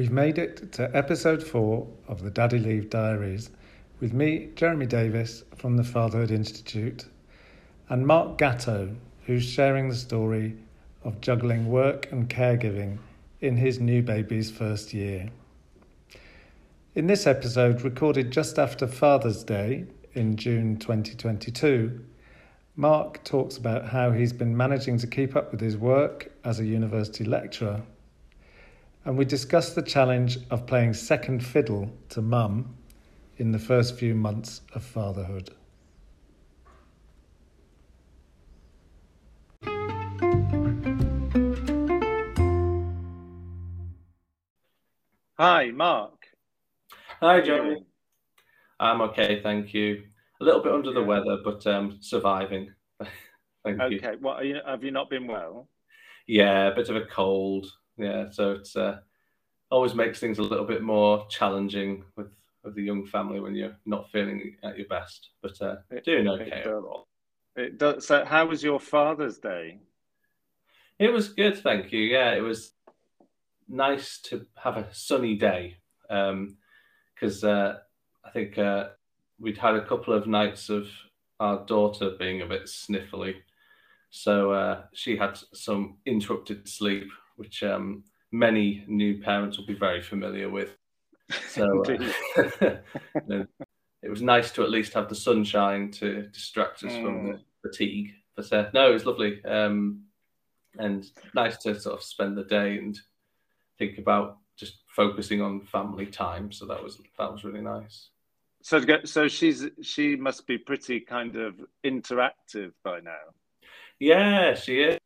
We've made it to episode four of the Daddy Leave Diaries with me, Jeremy Davies from the Fatherhood Institute, and Mark Gatto, who's sharing the story of juggling work and caregiving in his new baby's first year. In this episode, recorded just after Father's Day in June 2022, Mark talks about how he's been managing to keep up with his work as a university lecturer. And we discuss the challenge of playing second fiddle to mum in the first few months of fatherhood. Hi, Mark. Hi, Jeremy. I'm okay, thank you. A little bit under the weather, but um, surviving. thank okay. you. Okay. What have you not been well? Yeah, a bit of a cold. Yeah, so it's uh, always makes things a little bit more challenging with with the young family when you're not feeling at your best. But uh, it, doing okay it does, it does. So, how was your Father's Day? It was good, thank you. Yeah, it was nice to have a sunny day because um, uh, I think uh, we'd had a couple of nights of our daughter being a bit sniffly. So uh, she had some interrupted sleep, which um, many new parents will be very familiar with. So uh, it was nice to at least have the sunshine to distract us mm. from the fatigue. But uh, no, it was lovely um, and nice to sort of spend the day and think about just focusing on family time. So that was that was really nice. So so she's she must be pretty kind of interactive by now. Yeah, she is.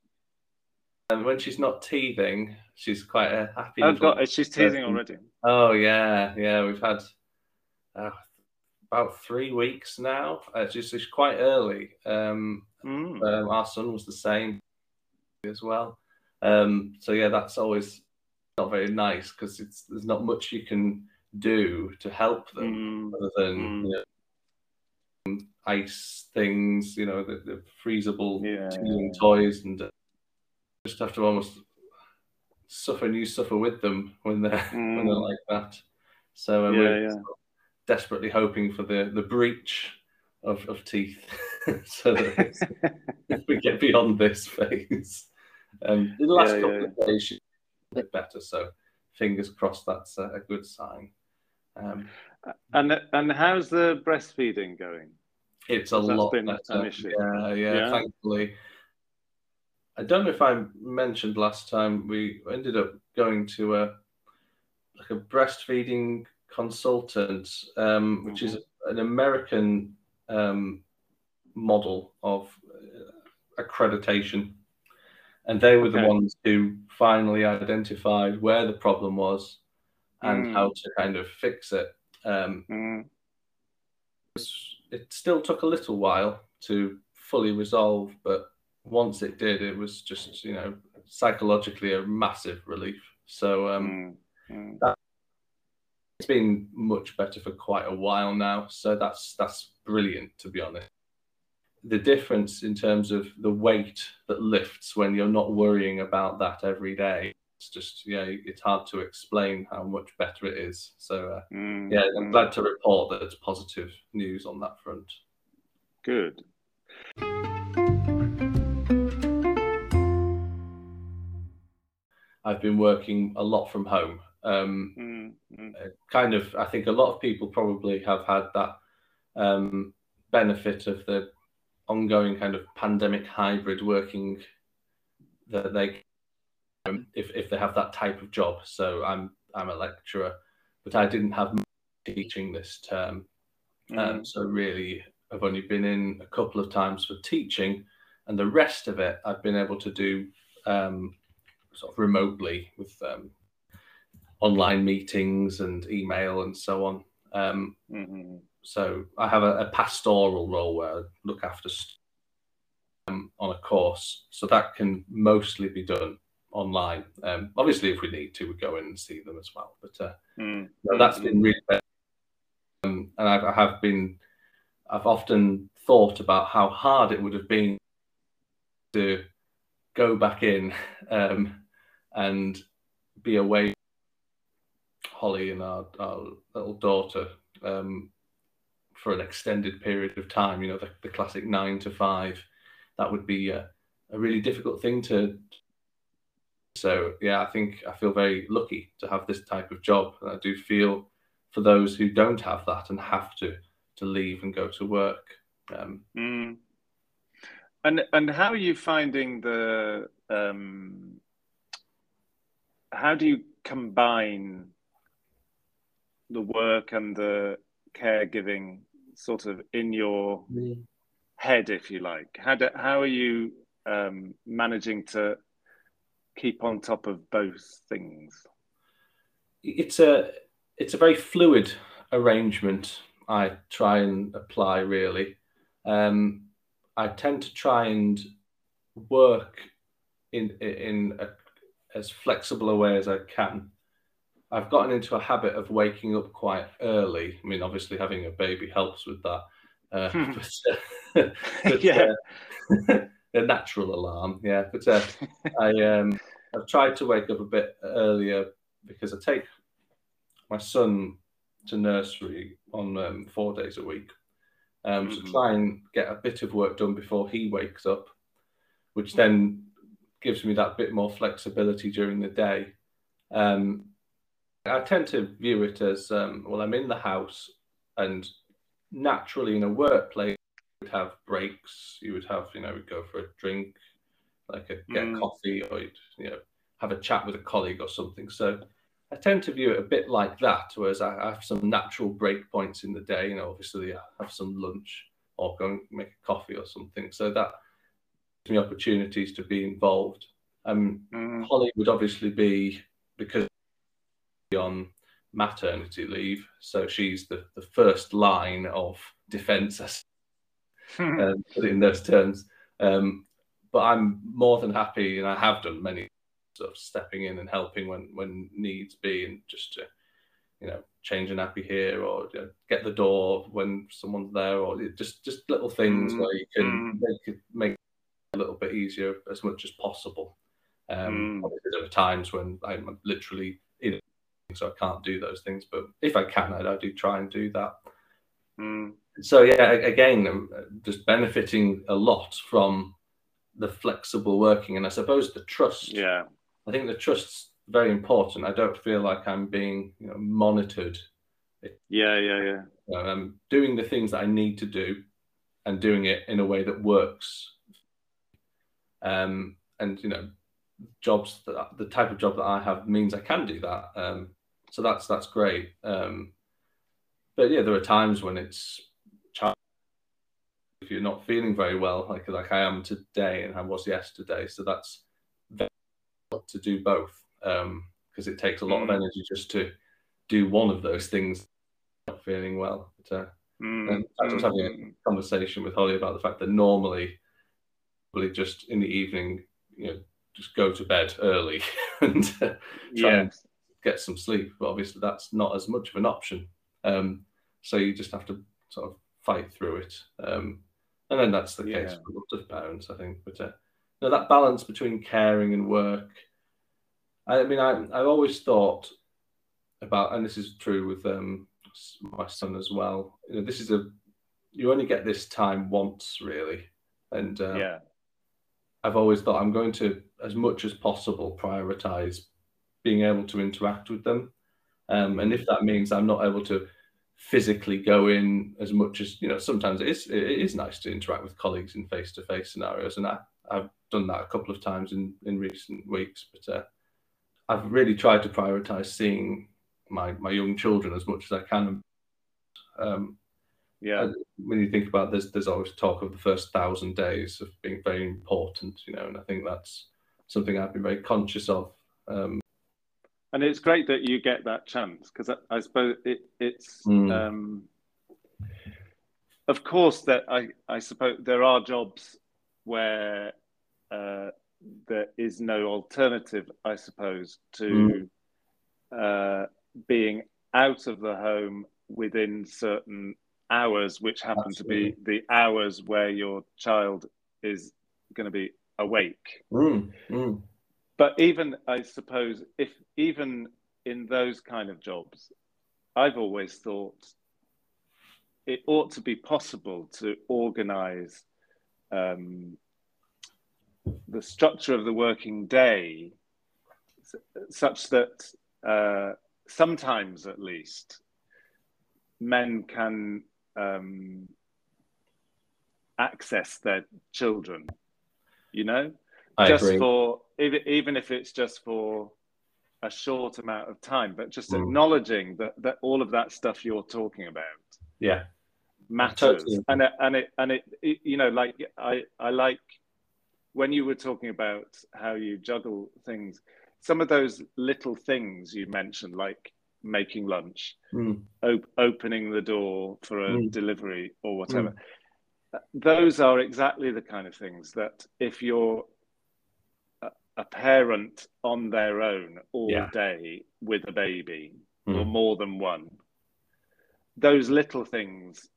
And when she's not teething, she's quite a happy. I've got. She's teething person. already. Oh yeah, yeah. We've had uh, about three weeks now. Uh, just it's quite early. Um, mm. um, our son was the same as well. Um, so yeah, that's always not very nice because it's there's not much you can do to help them mm. other than mm. you know, ice things, you know, the, the freezable yeah, yeah. toys, and uh, just have to almost suffer and you suffer with them when they're mm. when they're mm. like that. So um, yeah, we're yeah. desperately hoping for the the breach of, of teeth, so that we get beyond this phase. Um, the last couple of days, a bit better. So fingers crossed that's a, a good sign. Um, and and how's the breastfeeding going? It's a lot better. Yeah, yeah, yeah, thankfully. I don't know if I mentioned last time we ended up going to a like a breastfeeding consultant, um, which is mm-hmm. an American um, model of accreditation and they were okay. the ones who finally identified where the problem was and mm. how to kind of fix it. Um, mm. It still took a little while to fully resolve, but once it did, it was just you know psychologically a massive relief. So um, mm. mm. That, it's been much better for quite a while now. So that's that's brilliant to be honest the difference in terms of the weight that lifts when you're not worrying about that every day it's just yeah it's hard to explain how much better it is so uh, mm, yeah i'm glad to report that it's positive news on that front good i've been working a lot from home um, mm, mm. Uh, kind of i think a lot of people probably have had that um, benefit of the ongoing kind of pandemic hybrid working that they um, if if they have that type of job. So I'm I'm a lecturer, but I didn't have teaching this term, mm. um, so really I've only been in a couple of times for teaching, and the rest of it I've been able to do um, sort of remotely with um, online meetings and email and so on. Um, mm-hmm. So I have a, a pastoral role where I look after um, on a course, so that can mostly be done online. Um, obviously, if we need to, we go in and see them as well. But uh, mm. that's been really, um, and I've, I have been, I've often thought about how hard it would have been to go back in um, and be away Holly and our, our little daughter um, for an extended period of time, you know, the, the classic nine to five, that would be a, a really difficult thing to. So yeah, I think I feel very lucky to have this type of job, and I do feel for those who don't have that and have to to leave and go to work. Um, mm. And and how are you finding the? Um, how do you combine the work and the caregiving sort of in your mm. head, if you like? How do, how are you um, managing to keep on top of both things? It's a it's a very fluid arrangement. I try and apply really. Um, I tend to try and work in in a, as flexible a way as I can. I've gotten into a habit of waking up quite early. I mean, obviously, having a baby helps with that. Uh, hmm. but, uh, but, yeah, uh, a natural alarm. Yeah, but uh, I um, I've tried to wake up a bit earlier because I take my son to nursery on um, four days a week. Um, mm-hmm. So try and get a bit of work done before he wakes up, which then gives me that bit more flexibility during the day. Um, I tend to view it as um, well, I'm in the house, and naturally in a workplace, you would have breaks. You would have, you know, we'd go for a drink, like a, get mm. coffee, or you'd, you know, have a chat with a colleague or something. So I tend to view it a bit like that, whereas I have some natural break points in the day. You know, obviously I have some lunch or go and make a coffee or something. So that me opportunities to be involved. Um, mm. Holly would obviously be because on maternity leave. So she's the, the first line of defence, hmm. um, put it in those terms. Um, but I'm more than happy, and I have done many sort of stepping in and helping when when needs be, and just to you know change a nappy here or you know, get the door when someone's there, or just just little things mm. where you can mm. make make a little bit easier as much as possible. Um, mm. There are times when I'm literally in so I can't do those things. But if I can, I, I do try and do that. Mm. So yeah, again, um, just benefiting a lot from the flexible working, and I suppose the trust. Yeah, I think the trust's very important. I don't feel like I'm being you know, monitored. Yeah, yeah, yeah. You know, I'm doing the things that I need to do, and doing it in a way that works. Um, and you know, jobs that the type of job that I have means I can do that. Um, so that's that's great. Um, but yeah, there are times when it's if you're not feeling very well, like like I am today and I was yesterday. So that's to do both because um, it takes a lot mm. of energy just to do one of those things. Not feeling well, but uh, mm. I was having a mm. conversation with Holly about the fact that normally, probably just in the evening, you know, just go to bed early and uh, try yeah. and get some sleep. But obviously, that's not as much of an option. Um, so you just have to sort of fight through it. Um, and then that's the case yeah. for lots of parents, I think. But uh, no, that balance between caring and work. I, mean, I, I've always thought about, and this is true with um, my son as well. You know, this is a you only get this time once, really, and uh, yeah. I've always thought I'm going to, as much as possible, prioritize being able to interact with them. Um, and if that means I'm not able to physically go in as much as you know, sometimes it is it is nice to interact with colleagues in face to face scenarios, and I, I've done that a couple of times in in recent weeks. But uh, I've really tried to prioritize seeing my my young children as much as I can. Um, yeah. When you think about this, there's always talk of the first thousand days of being very important, you know, and I think that's something I've been very conscious of. Um, and it's great that you get that chance because I, I, suppose it, it's mm. um, of course that I, I suppose there are jobs where uh, there is no alternative i suppose to mm. uh, being out of the home within certain hours which happen Absolutely. to be the hours where your child is going to be awake mm. Mm but even I suppose if even in those kind of jobs, I've always thought it ought to be possible to organize um, the structure of the working day such that uh, sometimes at least men can um, access their children you know I just agree. for even if it's just for a short amount of time but just mm. acknowledging that that all of that stuff you're talking about yeah matters totally. and it, and it and it, it you know like i i like when you were talking about how you juggle things some of those little things you mentioned like making lunch mm. op- opening the door for a mm. delivery or whatever mm. those are exactly the kind of things that if you're a, a parent on their own all yeah. day with a baby or mm. more than one those little things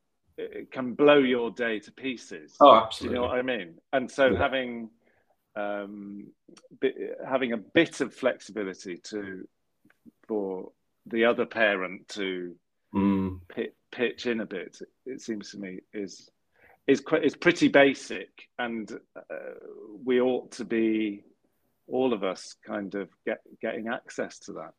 can blow your day to pieces. Oh, absolutely. You know what I mean? And so yeah. having um, having a bit of flexibility to for the other parent to mm. pit, pitch in a bit, it seems to me is is quite is pretty basic, and uh, we ought to be all of us kind of get getting access to that.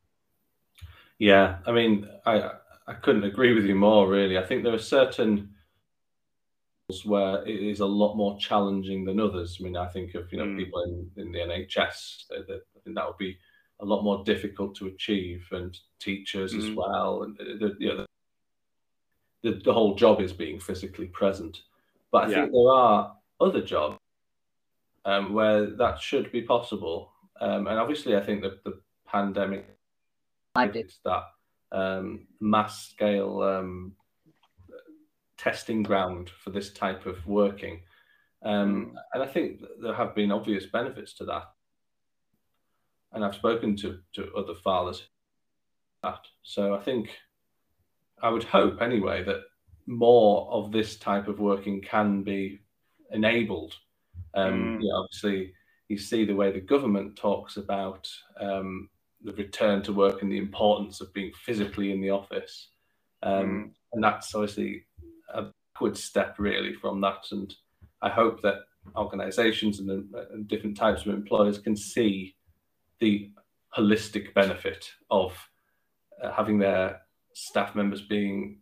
Yeah, I mean, I I couldn't agree with you more. Really, I think there are certain where it is a lot more challenging than others. I mean, I think of you know mm. people in, in the NHS. They, they, I think that would be a lot more difficult to achieve, and teachers mm. as well. And the, you know, the, the whole job is being physically present. But I yeah. think there are other jobs um, where that should be possible. Um, and obviously, I think that the pandemic is that um, mass scale um, testing ground for this type of working. Um, hmm. and I think there have been obvious benefits to that. And I've spoken to, to other fathers that. So I think I would hope anyway that more of this type of working can be enabled. Um, mm. you know, obviously, you see the way the government talks about um, the return to work and the importance of being physically in the office. Um, mm. And that's obviously a backward step, really, from that. And I hope that organizations and, and different types of employers can see the holistic benefit of uh, having their staff members being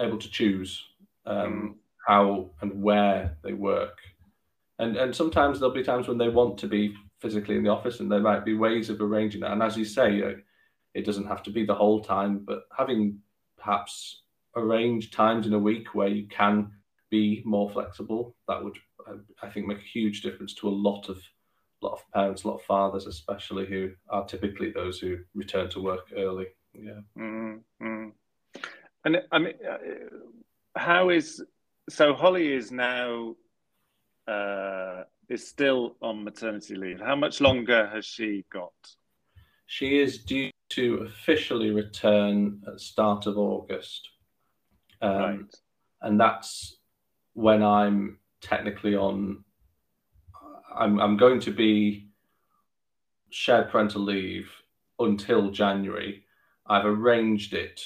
able to choose um, mm. how and where they work. And, and sometimes there'll be times when they want to be physically in the office, and there might be ways of arranging that. And as you say, uh, it doesn't have to be the whole time, but having perhaps arranged times in a week where you can be more flexible, that would, I think, make a huge difference to a lot of a lot of parents, a lot of fathers, especially who are typically those who return to work early. Yeah. Mm-hmm. And I mean, uh, how is so? Holly is now uh, is still on maternity leave. How much longer has she got? She is due to officially return at the start of August. Um, right. And that's when I'm technically on. I'm, I'm going to be shared parental leave until January. I've arranged it.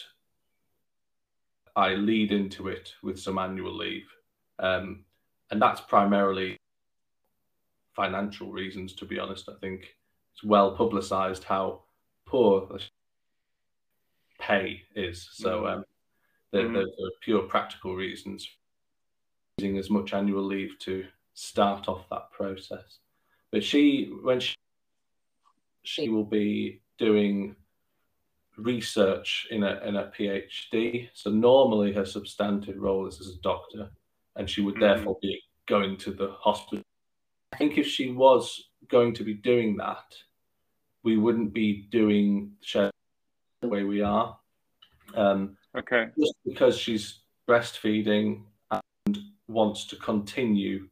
I lead into it with some annual leave. Um, and that's primarily financial reasons, to be honest. I think it's well publicized how poor pay is. So mm. um, there, mm. there, are pure practical reasons using as much annual leave to start off that process. But she, when she, she will be doing research in a in a PhD. So normally her substantive role is as a doctor, and she would mm. therefore be going to the hospital I think if she was going to be doing that, we wouldn't be doing the the way we are. Um, okay. Just because she's breastfeeding and wants to continue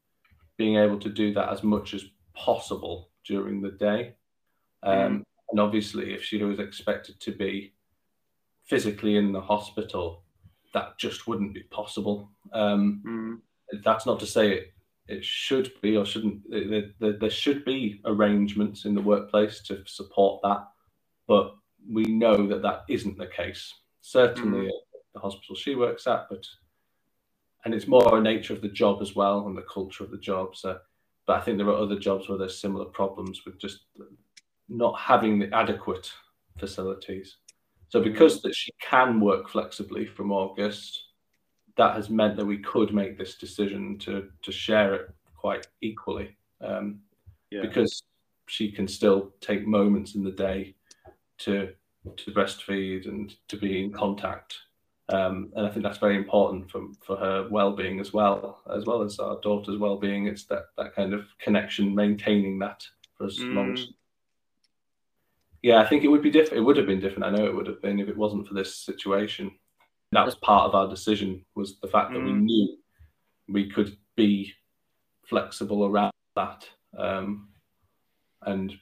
being able to do that as much as possible during the day. Um, mm. And obviously, if she was expected to be physically in the hospital, that just wouldn't be possible. Um, mm. That's not to say it it should be or shouldn't there, there, there, should be arrangements in the workplace to support that but we know that that isn't the case. Certainly, mm. at the hospital she works at, but and it's more a nature of the job as well and the culture of the job. So, but I think there are other jobs where there's similar problems with just not having the adequate facilities. So because that she can work flexibly from August, that has meant that we could make this decision to to share it quite equally. Um, yeah. Because she can still take moments in the day to to breastfeed and to be in contact. Um, and I think that's very important for, for her well-being as well, as well as our daughter's well-being. It's that that kind of connection, maintaining that for as mm. long as. Yeah, I think it would be different. It would have been different. I know it would have been if it wasn't for this situation. That was part of our decision. Was the fact that we mm. knew we could be flexible around that um, and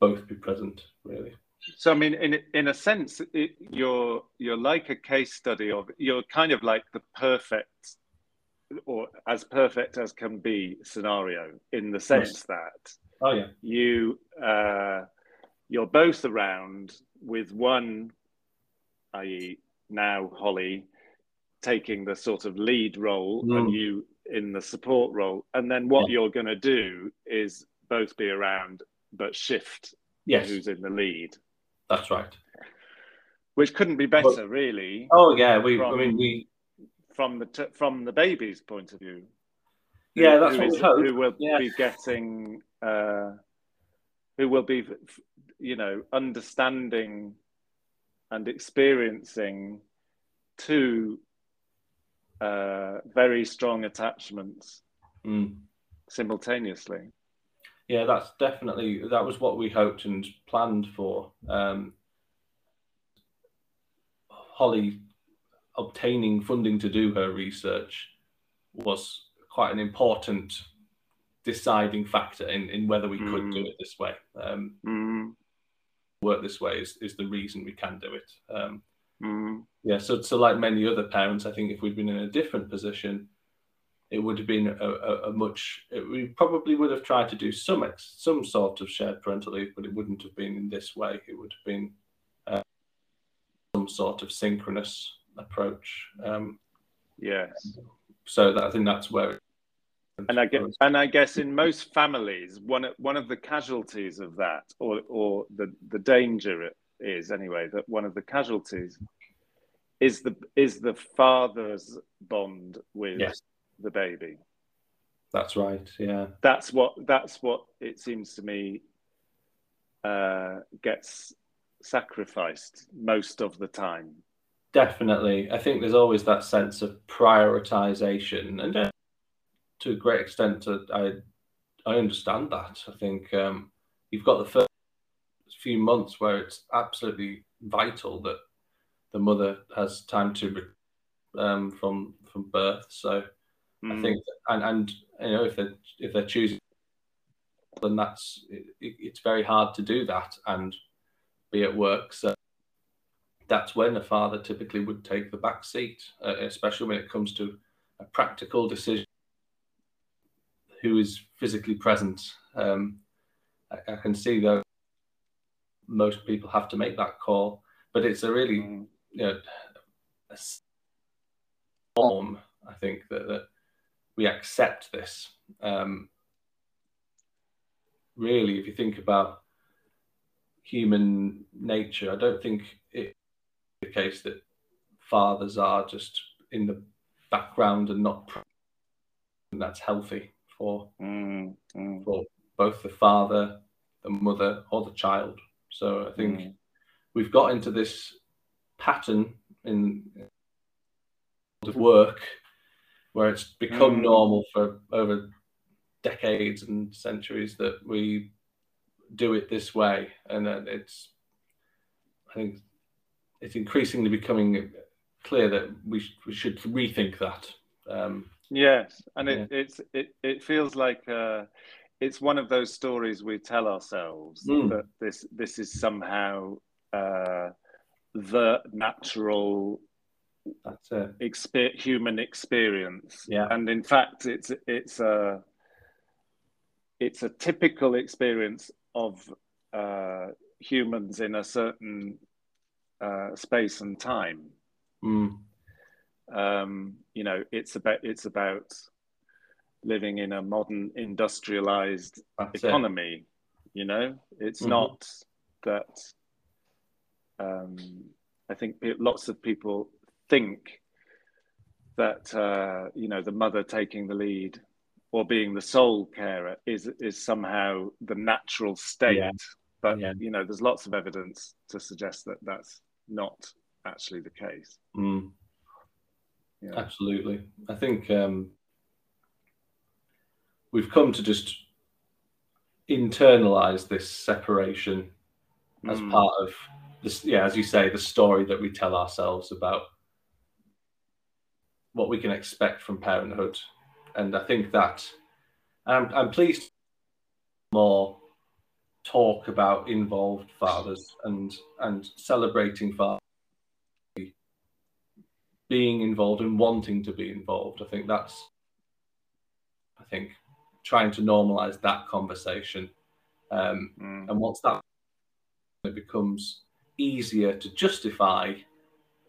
both be present. Really. So I mean, in in a sense, it, you're you're like a case study of you're kind of like the perfect or as perfect as can be scenario in the sense yes. that oh yeah you uh, you're both around with one, i.e. now Holly taking the sort of lead role mm. and you in the support role, and then what yeah. you're going to do is both be around but shift yes. who's in the lead. That's right. Which couldn't be better, but, really. Oh yeah, we. From, I mean, we from the t- from the baby's point of view. Yeah, that's what we hope. Who will yeah. be getting, uh, who will be, you know, understanding and experiencing two uh, very strong attachments mm. simultaneously yeah, that's definitely that was what we hoped and planned for. Um, Holly obtaining funding to do her research was quite an important deciding factor in, in whether we mm. could do mm. it this way. Um, mm. Work this way is, is the reason we can do it. Um, mm. Yeah, so so like many other parents, I think if we'd been in a different position, it would have been a, a, a much. It, we probably would have tried to do some ex, some sort of shared parental leave, but it wouldn't have been in this way. It would have been uh, some sort of synchronous approach. Um, yes. So that, I think that's where. and I guess, and I guess in most families, one one of the casualties of that, or or the the danger is anyway that one of the casualties is the is the father's bond with yes the baby. That's right. Yeah. That's what that's what it seems to me uh, gets sacrificed most of the time. Definitely, I think there's always that sense of prioritization, and to a great extent, uh, I I understand that. I think um, you've got the first few months where it's absolutely vital that the mother has time to um, from from birth. So Mm. I think, and and you know, if they if they're choosing, then that's it, it's very hard to do that and be at work. So that's when a father typically would take the back seat, uh, especially when it comes to a practical decision. Who is physically present? Um, I, I, can see that most people have to make that call, but it's a really, mm. you know, a form. I think that, that we accept this. Um, really, if you think about human nature, I don't think it's the case that fathers are just in the background and not and that's healthy for mm, mm. for both the father, the mother, or the child. So I think mm. we've got into this pattern in of work where it's become mm. normal for over decades and centuries that we do it this way, and it's I think it's increasingly becoming clear that we sh- we should rethink that. Um, yes, and it, yeah. it's it it feels like uh, it's one of those stories we tell ourselves mm. that this this is somehow uh, the natural that's a Exper- human experience. Yeah, and in fact, it's it's a it's a typical experience of uh, humans in a certain uh, space and time. Mm. Um, you know, it's about it's about living in a modern industrialized That's economy. It. You know, it's mm-hmm. not that. Um, I think lots of people think that uh, you know the mother taking the lead or being the sole carer is is somehow the natural state. Yeah. But yeah. you know, there's lots of evidence to suggest that that's not actually the case. Mm. Yeah. Absolutely, I think um, we've come to just internalize this separation mm. as part of this. Yeah, as you say, the story that we tell ourselves about what we can expect from parenthood, and I think that I'm, I'm pleased more talk about involved fathers and and celebrating fathers being involved and wanting to be involved. I think that's I think trying to normalize that conversation. Um, mm. And once that it becomes easier to justify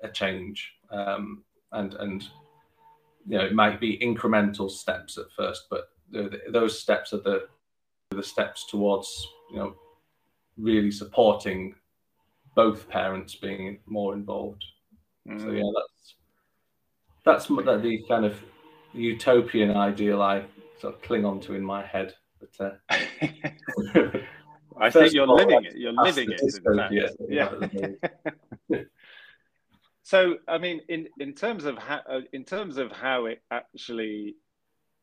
a change, um, and and you know it might be incremental steps at first, but the, those steps are the the steps towards you know really supporting both parents being more involved. Mm. So yeah, that's that's that the kind of utopian ideal I sort of cling on to in my head. But uh, I think you're living it. You're living it. Yeah. so I mean, in in terms of how uh, in terms of how it actually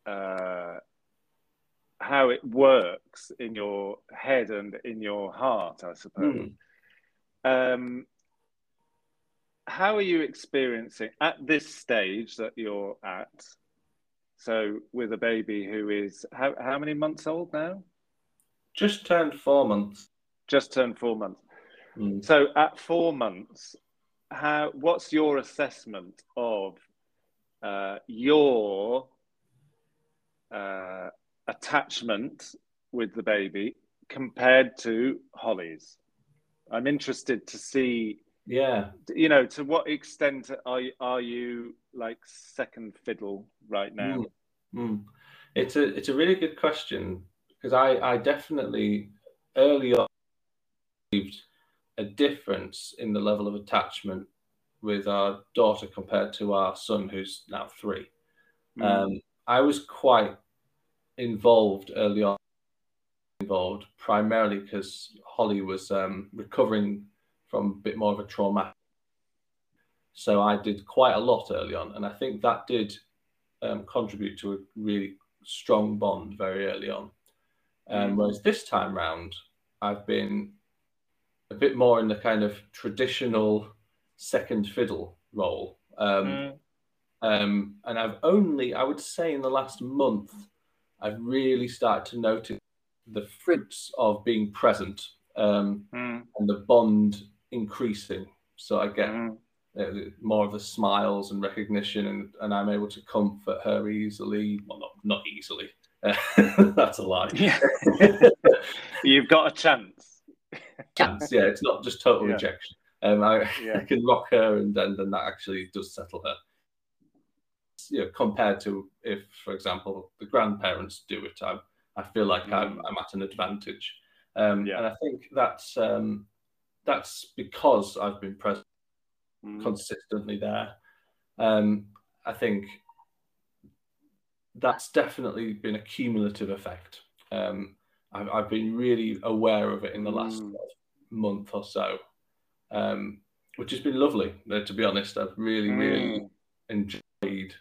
uh, how it works in your head and in your heart, I suppose. Mm. Um, how are you experiencing at this stage that you're at? So, with a baby who is how, how many months old now? Just turned four months. Just turned four months. Mm. So, at four months, how what's your assessment of uh, your uh, attachment with the baby compared to Holly's. I'm interested to see. Yeah. You know, to what extent are are you like second fiddle right now? Mm. Mm. It's a it's a really good question because I I definitely early on a difference in the level of attachment with our daughter compared to our son who's now three. Mm. Um, I was quite involved early on involved primarily because Holly was um, recovering from a bit more of a trauma. So I did quite a lot early on, and I think that did um, contribute to a really strong bond very early on. Um, mm. Whereas this time round, I've been a bit more in the kind of traditional second fiddle role. Um, mm. um, and I've only, I would say, in the last month, I've really started to notice the fruits of being present um, mm. and the bond increasing. So I get mm. uh, more of the smiles and recognition, and, and I'm able to comfort her easily. Well, not not easily. That's a lie. Yeah. You've got a chance. Chance. Yeah, it's not just total yeah. rejection. Um, I, yeah. I, can rock her, and then, then that actually does settle her you know, compared to if, for example, the grandparents do it, I, I feel like mm. I'm, I'm at an advantage. Um, yeah. And I think that's um, that's because I've been present mm. consistently there. Um, I think that's definitely been a cumulative effect. Um, I've, I've, been really aware of it in the last mm. month or so, um, which has been lovely. To be honest, I've really, really mm. enjoyed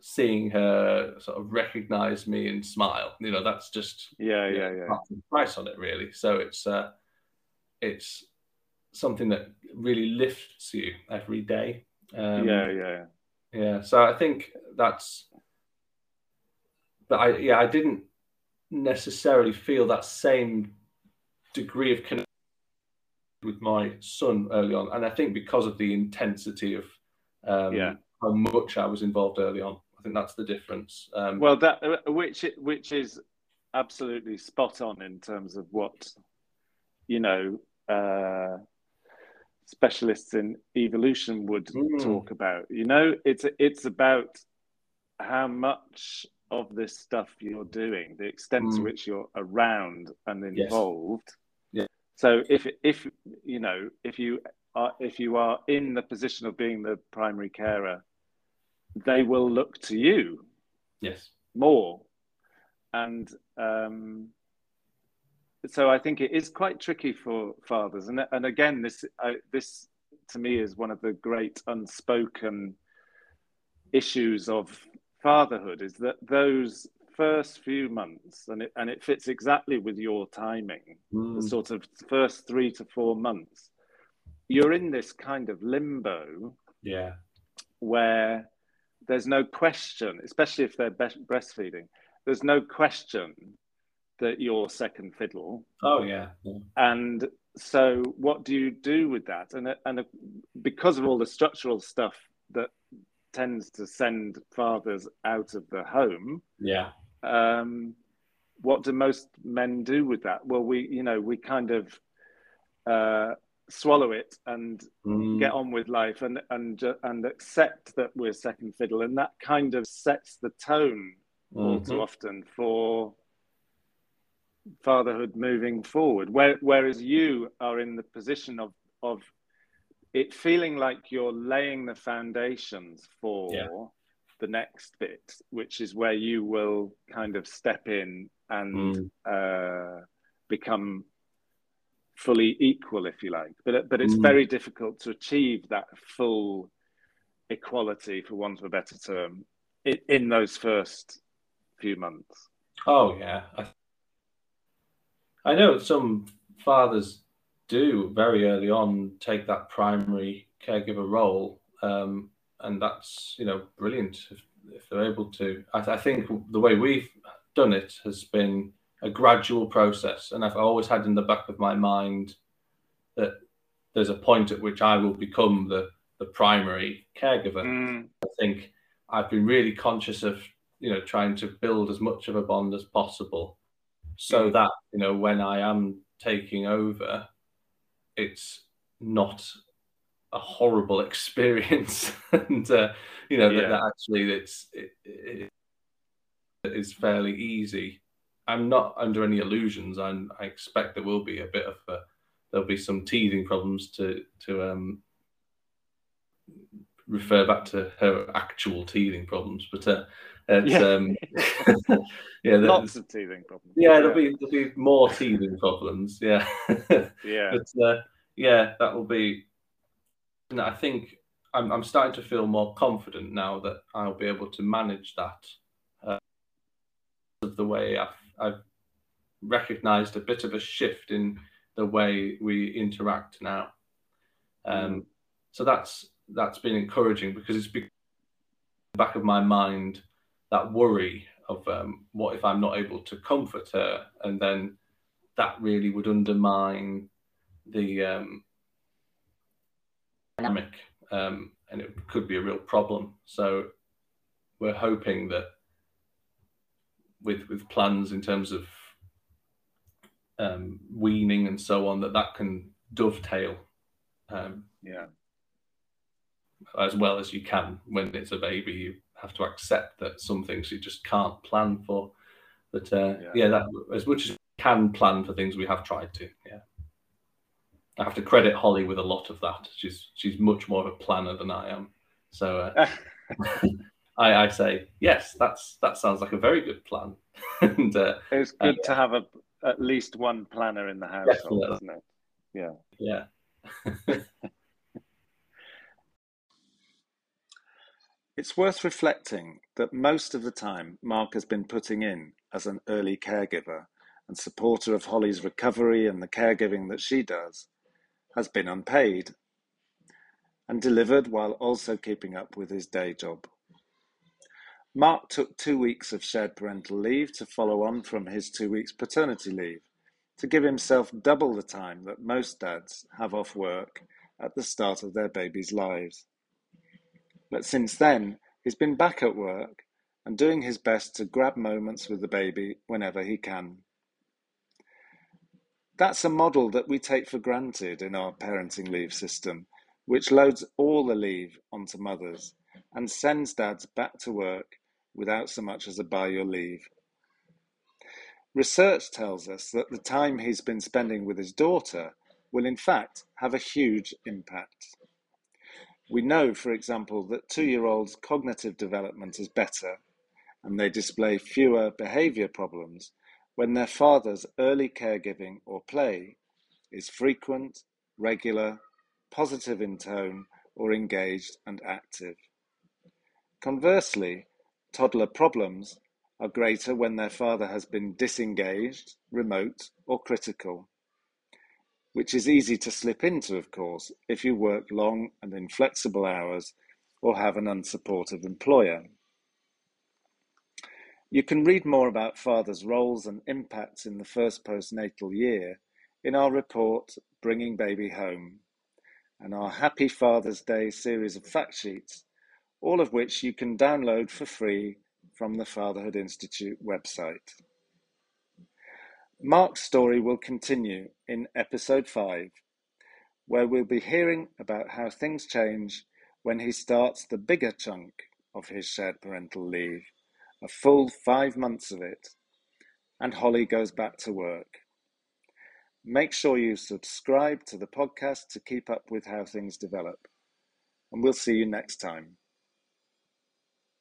seeing her sort of recognize me and smile. You know, that's just yeah, yeah, know, yeah. Price on it really. So it's uh, it's something that really lifts you every day. Um, yeah, yeah, yeah. So I think that's. But I yeah I didn't necessarily feel that same degree of connection with my son early on, and I think because of the intensity of um, yeah. how much I was involved early on I think that's the difference. Um, well, that uh, which which is absolutely spot on in terms of what you know. Uh, specialists in evolution would mm. talk about. You know, it's it's about how much of this stuff you're doing, the extent mm. to which you're around and involved. Yes. Yeah. So if if you know if you are if you are in the position of being the primary carer, they will look to you. Yes. More, and um, so I think it is quite tricky for fathers, and and again, this uh, this to me is one of the great unspoken issues of fatherhood is that those first few months, and it and it fits exactly with your timing, mm. the sort of first three to four months, you're in this kind of limbo, yeah, where there's no question, especially if they're breastfeeding, there's no question that you're second fiddle. Oh yeah. yeah. And so, what do you do with that? And and because of all the structural stuff that tends to send fathers out of the home. Yeah. Um, what do most men do with that? Well, we you know we kind of uh, swallow it and mm. get on with life and and and accept that we're second fiddle, and that kind of sets the tone mm-hmm. all too often for fatherhood moving forward. Where, whereas you are in the position of of it feeling like you're laying the foundations for yeah. the next bit, which is where you will kind of step in and mm. uh, become fully equal, if you like. But but it's mm. very difficult to achieve that full equality, for want of a better term, in, in those first few months. Oh yeah, I I know some fathers do very early on take that primary caregiver role, um, and that's you know brilliant if, if they're able to. I, I, think the way we've done it has been a gradual process, and I've always had in the back of my mind that there's a point at which I will become the the primary caregiver. Mm. I think I've been really conscious of you know trying to build as much of a bond as possible so that you know when I am taking over, it's not a horrible experience, and uh, you know yeah. that, that, actually it's it, it, it is fairly easy. I'm not under any illusions. I'm, I expect there will be a bit of a, there'll be some teething problems to to um, refer back to her actual teething problems, but uh, it's, yeah. Um, yeah, lots of teething problems. Yeah, there'll be there'll be more teething problems. Yeah, yeah, but uh, yeah, that will be. I think I'm I'm starting to feel more confident now that I'll be able to manage that. Uh, of the way I've I've recognised a bit of a shift in the way we interact now. Um, mm. So that's that's been encouraging because it's been back of my mind that worry of um, what if I'm not able to comfort her, and then that really would undermine the um, dynamic, um, and it could be a real problem. So we're hoping that with with plans in terms of um, weaning and so on, that that can dovetail. Um, yeah. As well as you can when it's a baby, you have to accept that some things you just can't plan for. But uh, yeah. yeah, that as much as we can plan for things, we have tried to. Yeah, I have to credit Holly with a lot of that. She's she's much more of a planner than I am. So uh, I, I say yes. That's that sounds like a very good plan. and uh, it's good to have a at least one planner in the house, isn't it? Yeah. Yeah. It's worth reflecting that most of the time Mark has been putting in as an early caregiver and supporter of Holly's recovery and the caregiving that she does has been unpaid and delivered while also keeping up with his day job. Mark took two weeks of shared parental leave to follow on from his two weeks paternity leave to give himself double the time that most dads have off work at the start of their babies' lives. But since then, he's been back at work and doing his best to grab moments with the baby whenever he can. That's a model that we take for granted in our parenting leave system, which loads all the leave onto mothers and sends dads back to work without so much as a by your leave. Research tells us that the time he's been spending with his daughter will in fact have a huge impact. We know, for example, that two year olds' cognitive development is better and they display fewer behaviour problems when their father's early caregiving or play is frequent, regular, positive in tone, or engaged and active. Conversely, toddler problems are greater when their father has been disengaged, remote, or critical, which is easy to slip into, of course, if you work long and inflexible hours or have an unsupportive employer. You can read more about fathers' roles and impacts in the first postnatal year in our report, Bringing Baby Home, and our Happy Father's Day series of fact sheets, all of which you can download for free from the Fatherhood Institute website. Mark's story will continue in episode 5, where we'll be hearing about how things change when he starts the bigger chunk of his shared parental leave a full five months of it, and Holly goes back to work. Make sure you subscribe to the podcast to keep up with how things develop, and we'll see you next time.